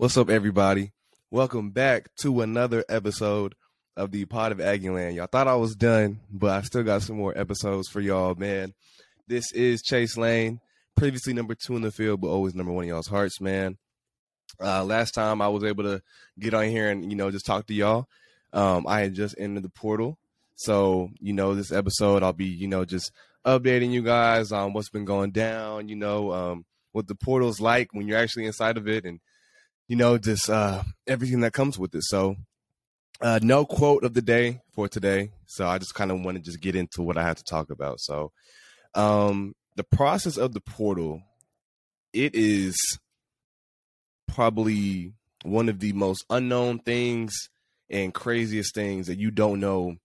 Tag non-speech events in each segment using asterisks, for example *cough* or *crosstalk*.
What's up, everybody? Welcome back to another episode of the Pod of Aggieland. Y'all thought I was done, but I still got some more episodes for y'all, man. This is Chase Lane, previously number two in the field, but always number one in y'all's hearts, man. Uh, last time I was able to get on here and, you know, just talk to y'all. Um, I had just entered the portal. So, you know, this episode, I'll be, you know, just updating you guys on what's been going down, you know, um, what the portal's like when you're actually inside of it and you know, just uh, everything that comes with it. So, uh, no quote of the day for today. So I just kind of want to just get into what I have to talk about. So, um, the process of the portal, it is probably one of the most unknown things and craziest things that you don't know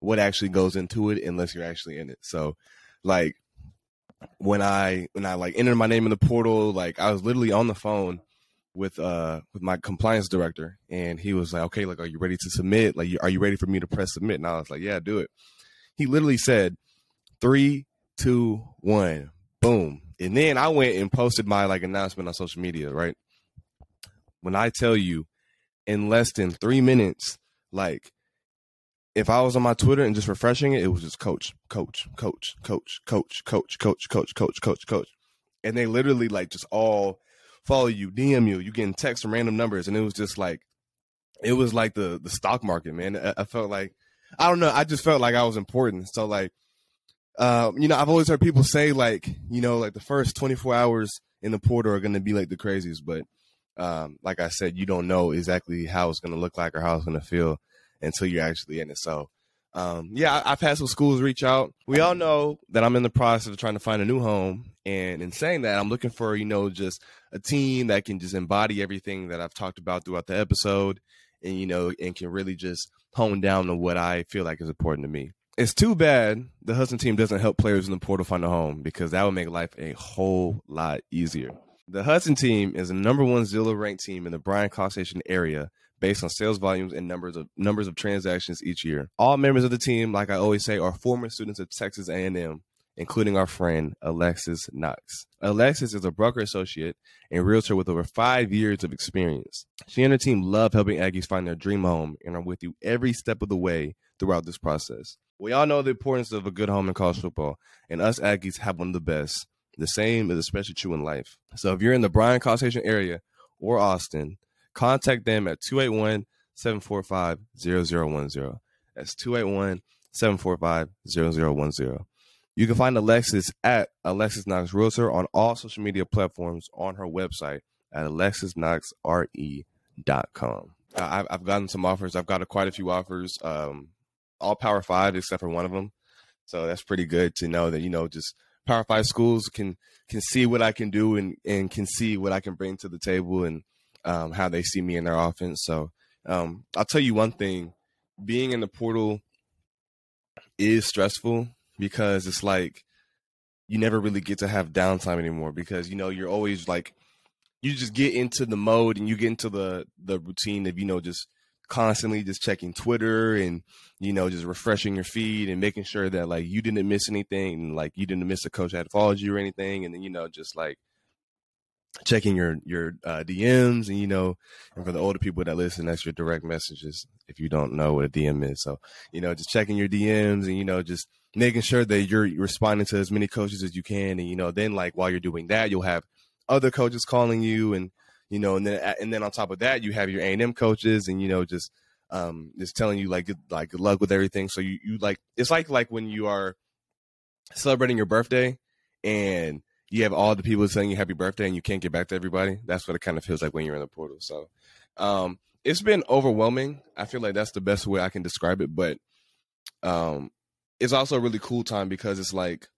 what actually goes into it unless you're actually in it. So, like when I when I like entered my name in the portal, like I was literally on the phone with uh with my compliance director and he was like okay like are you ready to submit like are you ready for me to press submit and i was like yeah do it he literally said three two one boom and then i went and posted my like announcement on social media right when i tell you in less than three minutes like if i was on my twitter and just refreshing it it was just coach coach coach coach coach coach coach coach coach coach coach and they literally like just all follow you, DM you, you getting texts from random numbers, and it was just like, it was like the the stock market, man. I, I felt like, I don't know, I just felt like I was important. So like, uh, you know, I've always heard people say like, you know, like the first 24 hours in the portal are going to be like the craziest, but um, like I said, you don't know exactly how it's going to look like or how it's going to feel until you're actually in it. So um, yeah, I've had some schools reach out. We all know that I'm in the process of trying to find a new home. And in saying that, I'm looking for, you know, just a team that can just embody everything that I've talked about throughout the episode and, you know, and can really just hone down on what I feel like is important to me. It's too bad the Hudson team doesn't help players in the portal find a home because that would make life a whole lot easier. The Hudson team is the number one Zillow ranked team in the Bryan College Station area based on sales volumes and numbers of numbers of transactions each year. All members of the team, like I always say, are former students of Texas A&M, including our friend Alexis Knox. Alexis is a broker associate and realtor with over five years of experience. She and her team love helping Aggies find their dream home and are with you every step of the way throughout this process. We all know the importance of a good home in college football, and us Aggies have one of the best. The same is especially true in life. So if you're in the Bryan College Station area or Austin, contact them at 281 745 0010. That's 281 745 0010. You can find Alexis at Alexis Knox Realtor on all social media platforms on her website at alexisknoxre.com. I've, I've gotten some offers. I've got quite a few offers, um, all Power Five except for one of them. So that's pretty good to know that you know just Power Five schools can can see what I can do and and can see what I can bring to the table and um, how they see me in their offense. So um, I'll tell you one thing: being in the portal is stressful because it's like you never really get to have downtime anymore because you know you're always like you just get into the mode and you get into the the routine of you know just constantly just checking Twitter and you know just refreshing your feed and making sure that like you didn't miss anything and like you didn't miss a coach that followed you or anything and then you know just like checking your your uh, DMs and you know, and for the older people that listen, that's your direct messages. If you don't know what a DM is, so you know, just checking your DMs and you know, just making sure that you're responding to as many coaches as you can, and you know, then like while you're doing that, you'll have other coaches calling you, and you know, and then and then on top of that, you have your A and M coaches, and you know, just um, just telling you like good, like good luck with everything. So you you like it's like like when you are celebrating your birthday and you have all the people saying you happy birthday and you can't get back to everybody. That's what it kind of feels like when you're in the portal. So um, it's been overwhelming. I feel like that's the best way I can describe it. But um, it's also a really cool time because it's like,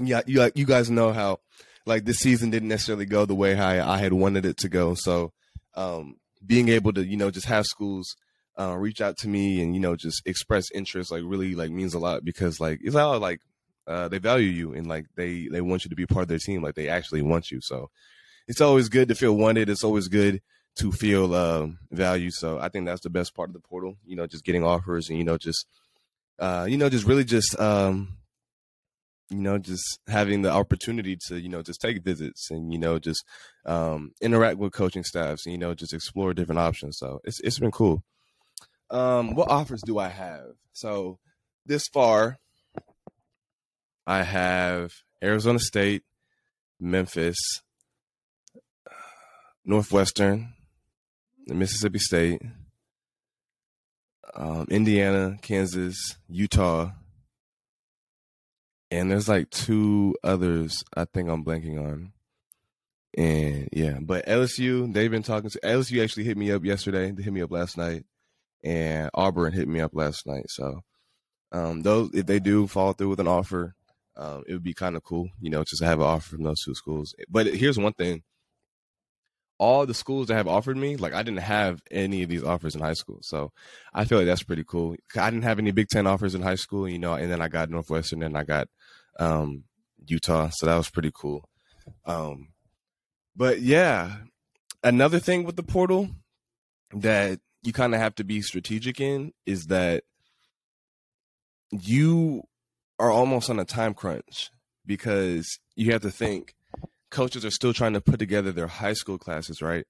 yeah, you you guys know how like this season didn't necessarily go the way I, I had wanted it to go. So um, being able to you know just have schools uh, reach out to me and you know just express interest like really like means a lot because like it's all like uh, they value you and like they they want you to be part of their team. Like they actually want you. So it's always good to feel wanted. It's always good to feel um, valued. So I think that's the best part of the portal. You know, just getting offers and you know just uh, you know just really just um, you know, just having the opportunity to, you know, just take visits and, you know, just um, interact with coaching staffs and, you know, just explore different options. So it's it's been cool. Um, what offers do I have? So this far, I have Arizona State, Memphis, Northwestern, Mississippi State, um, Indiana, Kansas, Utah, and there's like two others I think I'm blanking on. And yeah, but LSU, they've been talking to LSU actually hit me up yesterday. They hit me up last night, and Auburn hit me up last night. So um, those if they do follow through with an offer, um, it would be kind of cool, you know, just to have an offer from those two schools. But here's one thing: all the schools that have offered me, like I didn't have any of these offers in high school, so I feel like that's pretty cool. I didn't have any Big Ten offers in high school, you know, and then I got Northwestern and I got um, Utah, so that was pretty cool. Um, but yeah, another thing with the portal that you kind of have to be strategic in is that you are almost on a time crunch because you have to think coaches are still trying to put together their high school classes, right?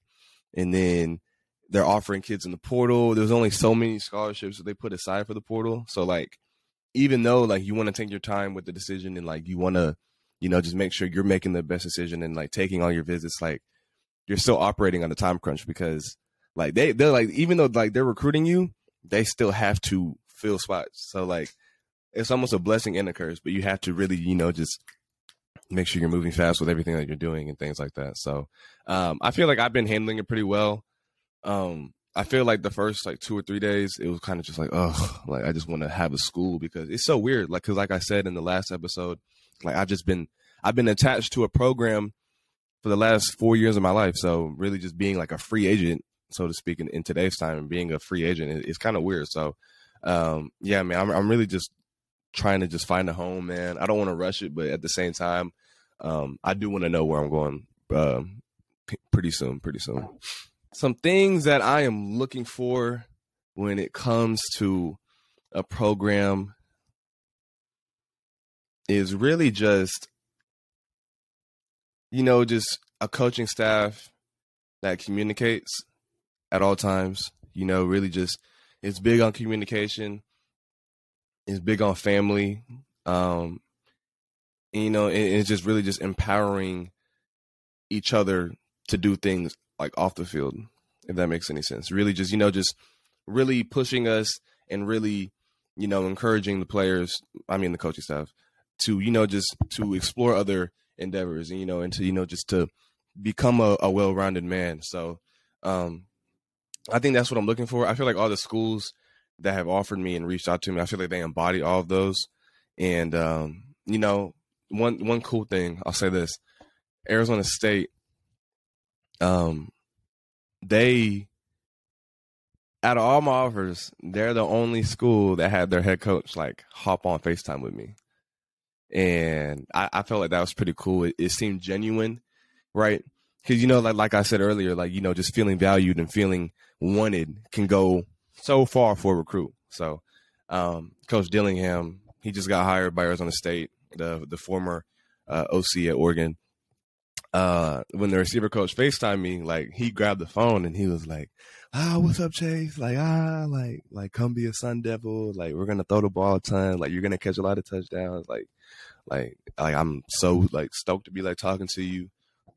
And then they're offering kids in the portal. There's only so many scholarships that they put aside for the portal. So like even though like you want to take your time with the decision and like you want to you know just make sure you're making the best decision and like taking all your visits like you're still operating on the time crunch because like they they're like even though like they're recruiting you they still have to fill spots so like it's almost a blessing and a curse but you have to really you know just make sure you're moving fast with everything that you're doing and things like that so um i feel like i've been handling it pretty well um I feel like the first like two or three days, it was kind of just like, oh, like I just want to have a school because it's so weird. Like, cause like I said in the last episode, like I've just been, I've been attached to a program for the last four years of my life. So really just being like a free agent, so to speak, in, in today's time and being a free agent is, kind of weird. So, um, yeah, man, I'm, I'm really just trying to just find a home, man. I don't want to rush it, but at the same time, um, I do want to know where I'm going, uh, p- pretty soon, pretty soon some things that I am looking for when it comes to a program is really just you know just a coaching staff that communicates at all times you know really just it's big on communication it's big on family um and, you know it, it's just really just empowering each other to do things like off the field, if that makes any sense. Really just, you know, just really pushing us and really, you know, encouraging the players, I mean the coaching staff, to, you know, just to explore other endeavors and, you know, and to, you know, just to become a, a well rounded man. So um I think that's what I'm looking for. I feel like all the schools that have offered me and reached out to me, I feel like they embody all of those. And um, you know, one one cool thing, I'll say this. Arizona State um, they out of all my offers, they're the only school that had their head coach like hop on FaceTime with me. And I, I felt like that was pretty cool. It, it seemed genuine, right? Because you know, like like I said earlier, like you know, just feeling valued and feeling wanted can go so far for a recruit. So, um, Coach Dillingham, he just got hired by Arizona State, the the former uh, OC at Oregon, uh, when the receiver coach FaceTime me, like he grabbed the phone and he was like, ah, what's up, Chase? Like, ah, like, like come be a Sun Devil. Like, we're gonna throw the ball a ton. Like, you're gonna catch a lot of touchdowns. Like, like, like I'm so like stoked to be like talking to you,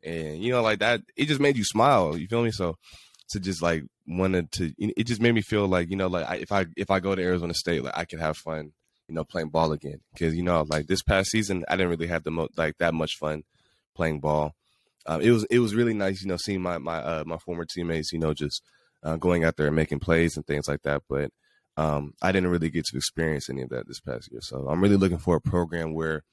and you know, like that. It just made you smile. You feel me? So to just like wanted to, it just made me feel like you know, like I, if I if I go to Arizona State, like I could have fun, you know, playing ball again. Because you know, like this past season, I didn't really have the mo- like that much fun playing ball um, it was it was really nice, you know, seeing my my uh, my former teammates, you know, just uh, going out there and making plays and things like that. But um, I didn't really get to experience any of that this past year. So I'm really looking for a program where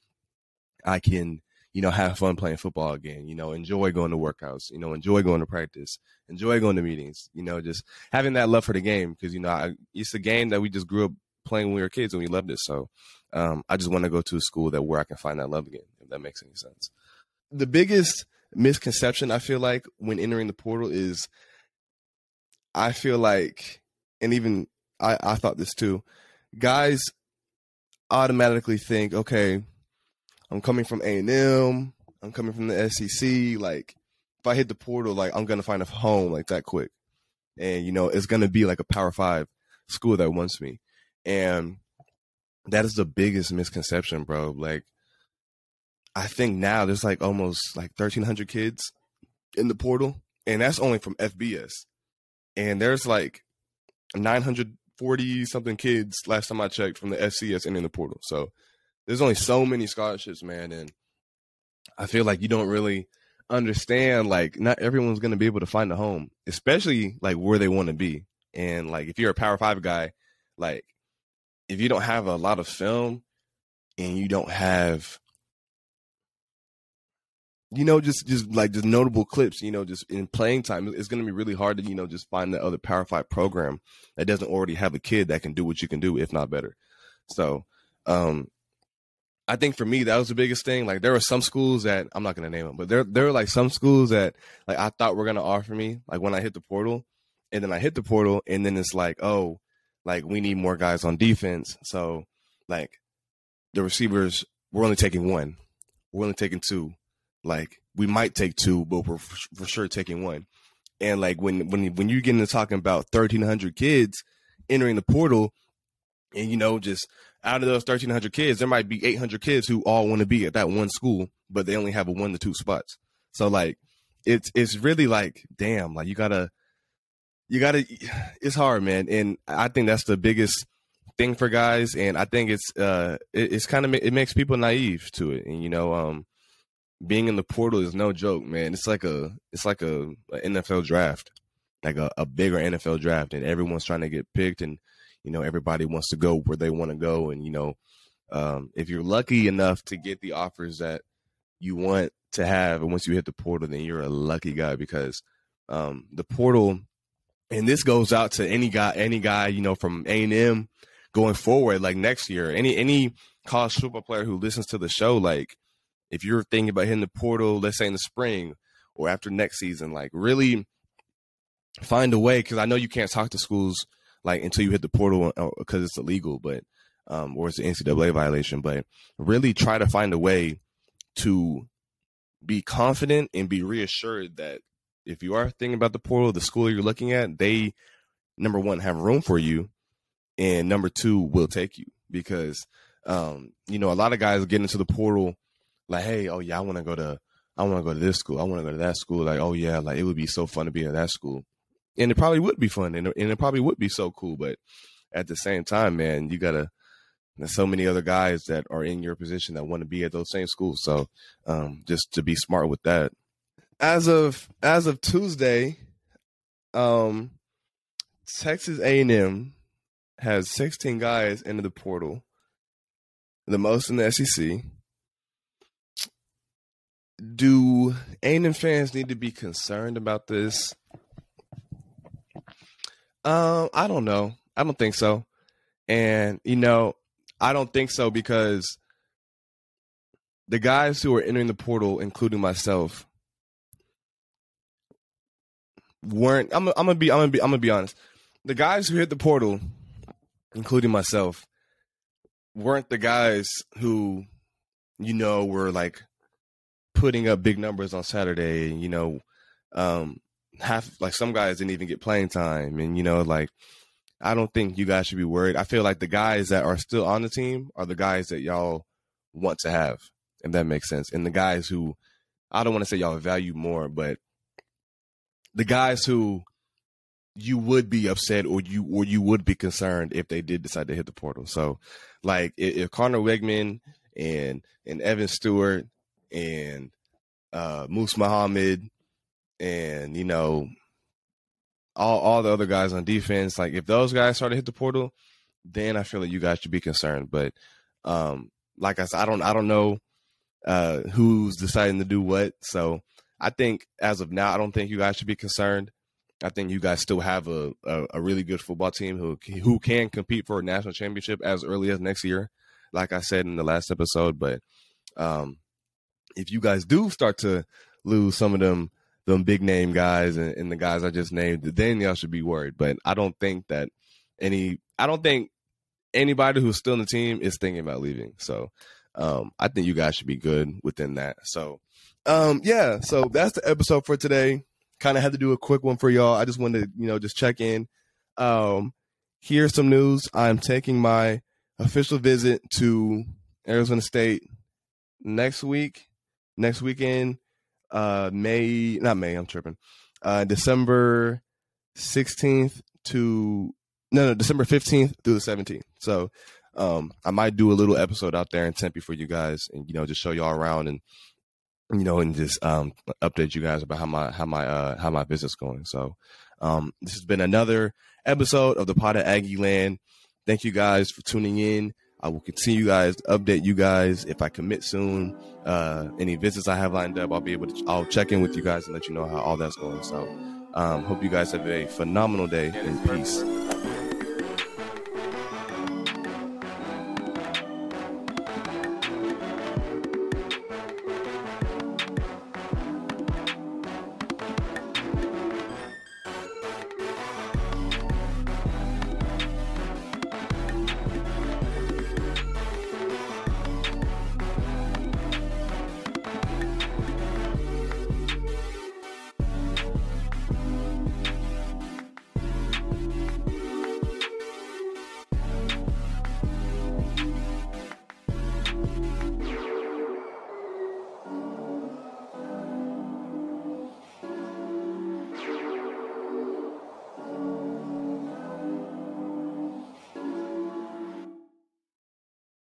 I can, you know, have fun playing football again. You know, enjoy going to workouts. You know, enjoy going to practice. Enjoy going to meetings. You know, just having that love for the game because you know I, it's a game that we just grew up playing when we were kids and we loved it. So um, I just want to go to a school that where I can find that love again. If that makes any sense. The biggest misconception I feel like when entering the portal is I feel like and even I, I thought this too, guys automatically think, okay, I'm coming from A and M. I'm coming from the SEC. Like, if I hit the portal, like I'm gonna find a home like that quick, and you know it's gonna be like a Power Five school that wants me, and that is the biggest misconception, bro. Like, I think now there's like almost like 1,300 kids in the portal, and that's only from FBS, and there's like 940 something kids last time I checked from the FCS and in the portal. So there's only so many scholarships, man, and I feel like you don't really understand like not everyone's going to be able to find a home, especially like where they want to be. And like if you're a Power 5 guy, like if you don't have a lot of film and you don't have you know, just just like just notable clips, you know, just in playing time, it's going to be really hard to you know just find the other Power Five program that doesn't already have a kid that can do what you can do, if not better. So, um, I think for me that was the biggest thing. Like there were some schools that I'm not to name them, but there there were like some schools that like I thought were to offer me like when I hit the portal, and then I hit the portal, and then it's like oh, like we need more guys on defense, so like the receivers we're only taking one, we're only taking two like we might take two, but we're for, for sure taking one. And like when when when you get into talking about thirteen hundred kids entering the portal, and you know just out of those thirteen hundred kids, there might be eight hundred kids who all want to be at that one school, but they only have a one to two spots. So like it's it's really like damn, like you gotta you gotta *sighs* it's hard, man. And I think that's the biggest thing for guys, and I think it's uh it, it's kind of it makes people naive to it, and you know um being in the portal is no joke, man. It's like a it's like a, a NFL draft, like a, a, bigger NFL draft, and everyone's trying to get picked, and you know everybody wants to go where they want to go, and you know um, if you're lucky enough to get the offers that you want to have, and once you hit the portal, then you're a lucky guy because um, the portal, and this goes out to any guy, any guy you know from A and M going forward, like next year, any any college football player who listens to the show, like if you're thinking about hitting the portal, let's say in the spring or after next season, like really find a way because I know you can't talk to schools like until you hit the portal because uh, it's illegal, but um, or it's an NCAA violation. But really try to find a way to be confident and be reassured that if you are thinking about the portal, the school you're looking at, they number one have room for you, and number two will take you because um, you know a lot of guys get into the portal like, hey, oh yeah, I want to go to, I want to go to this school, I want to go to that school. Like, oh yeah, like it would be so fun to be at that school, and it probably would be fun, and, and it probably would be so cool. But at the same time, man, you gotta. There's so many other guys that are in your position that want to be at those same schools. So, um, just to be smart with that. As of as of Tuesday, um, Texas A&M has 16 guys into the portal, the most in the SEC do A&M fans need to be concerned about this? Um, I don't know. I don't think so. And you know, I don't think so because the guys who are entering the portal, including myself, weren't. I'm, I'm gonna be. I'm gonna be. I'm gonna be honest. The guys who hit the portal, including myself, weren't the guys who, you know, were like putting up big numbers on Saturday. You know, um, half like some guys didn't even get playing time, and you know, like I don't think you guys should be worried. I feel like the guys that are still on the team are the guys that y'all want to have, if that makes sense, and the guys who I don't want to say y'all value more, but the guys who you would be upset or you or you would be concerned if they did decide to hit the portal. So, like if, if Conner Weigman and and Evan Stewart and uh, Moose Muhammad and you know all all the other guys on defense. Like if those guys start to hit the portal, then I feel like you guys should be concerned. But um, like I said, I don't I don't know uh, who's deciding to do what. So I think as of now, I don't think you guys should be concerned. I think you guys still have a, a, a really good football team who who can compete for a national championship as early as next year. Like I said in the last episode, but um, if you guys do start to lose some of them them big name guys and, and, the guys I just named, then y'all should be worried. But I don't think that any I don't think anybody who's still in the team is thinking about leaving. So um, I think you guys should be good within that. So, um, yeah, so that's the episode for today. Kind of had to do a quick one for y'all. I just wanted to, you know, just check in. Um, here's some news. I'm taking my official visit to Arizona State next week, next weekend, uh, May, not May, I'm tripping, uh, December 16th to, no, no, December 15th through the 17th. So, um, I might do a little episode out there in Tempe for you guys and, you know, just show y'all around and, you know, and just, um, update you guys about how my, how my, uh, how my business going. So, um, this has been another episode of the Pod of Aggieland. Thank you guys for tuning in. I will continue guys update you guys if I commit soon. Uh, any visits I have lined up, I'll be able to. I'll check in with you guys and let you know how all that's going. So, um, hope you guys have a phenomenal day and peace.